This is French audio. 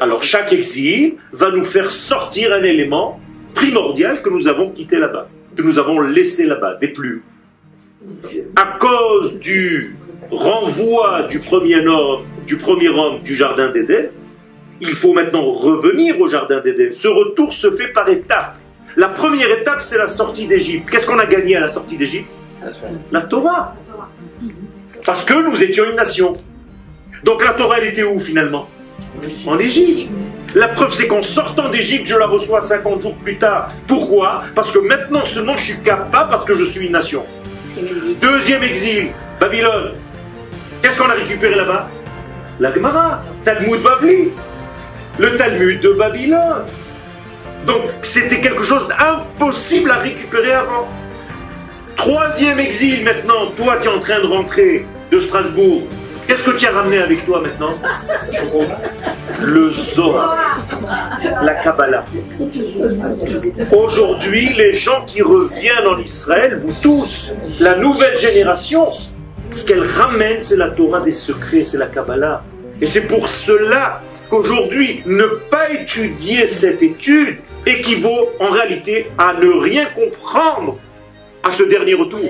Alors chaque exil va nous faire sortir un élément primordial que nous avons quitté là-bas, que nous avons laissé là-bas, des plus. À cause du renvoi du premier homme, du premier homme du jardin d'Éden, il faut maintenant revenir au jardin d'Éden. Ce retour se fait par étapes. La première étape, c'est la sortie d'Égypte. Qu'est-ce qu'on a gagné à la sortie d'Égypte La Torah. Parce que nous étions une nation. Donc la Torah, elle était où finalement? En Égypte. La preuve, c'est qu'en sortant d'Égypte, je la reçois 50 jours plus tard. Pourquoi? Parce que maintenant seulement je suis capable, parce que je suis une nation. Deuxième exil, Babylone. Qu'est-ce qu'on a récupéré là-bas? La Gemara, Talmud Babli, le Talmud de Babylone. Donc c'était quelque chose d'impossible à récupérer avant. Troisième exil maintenant, toi tu es en train de rentrer de Strasbourg. Qu'est-ce que tu as ramené avec toi maintenant Le Zohar, la Kabbalah. Aujourd'hui, les gens qui reviennent en Israël, vous tous, la nouvelle génération, ce qu'elle ramène, c'est la Torah des secrets, c'est la Kabbalah. Et c'est pour cela qu'aujourd'hui, ne pas étudier cette étude équivaut en réalité à ne rien comprendre à ce dernier retour.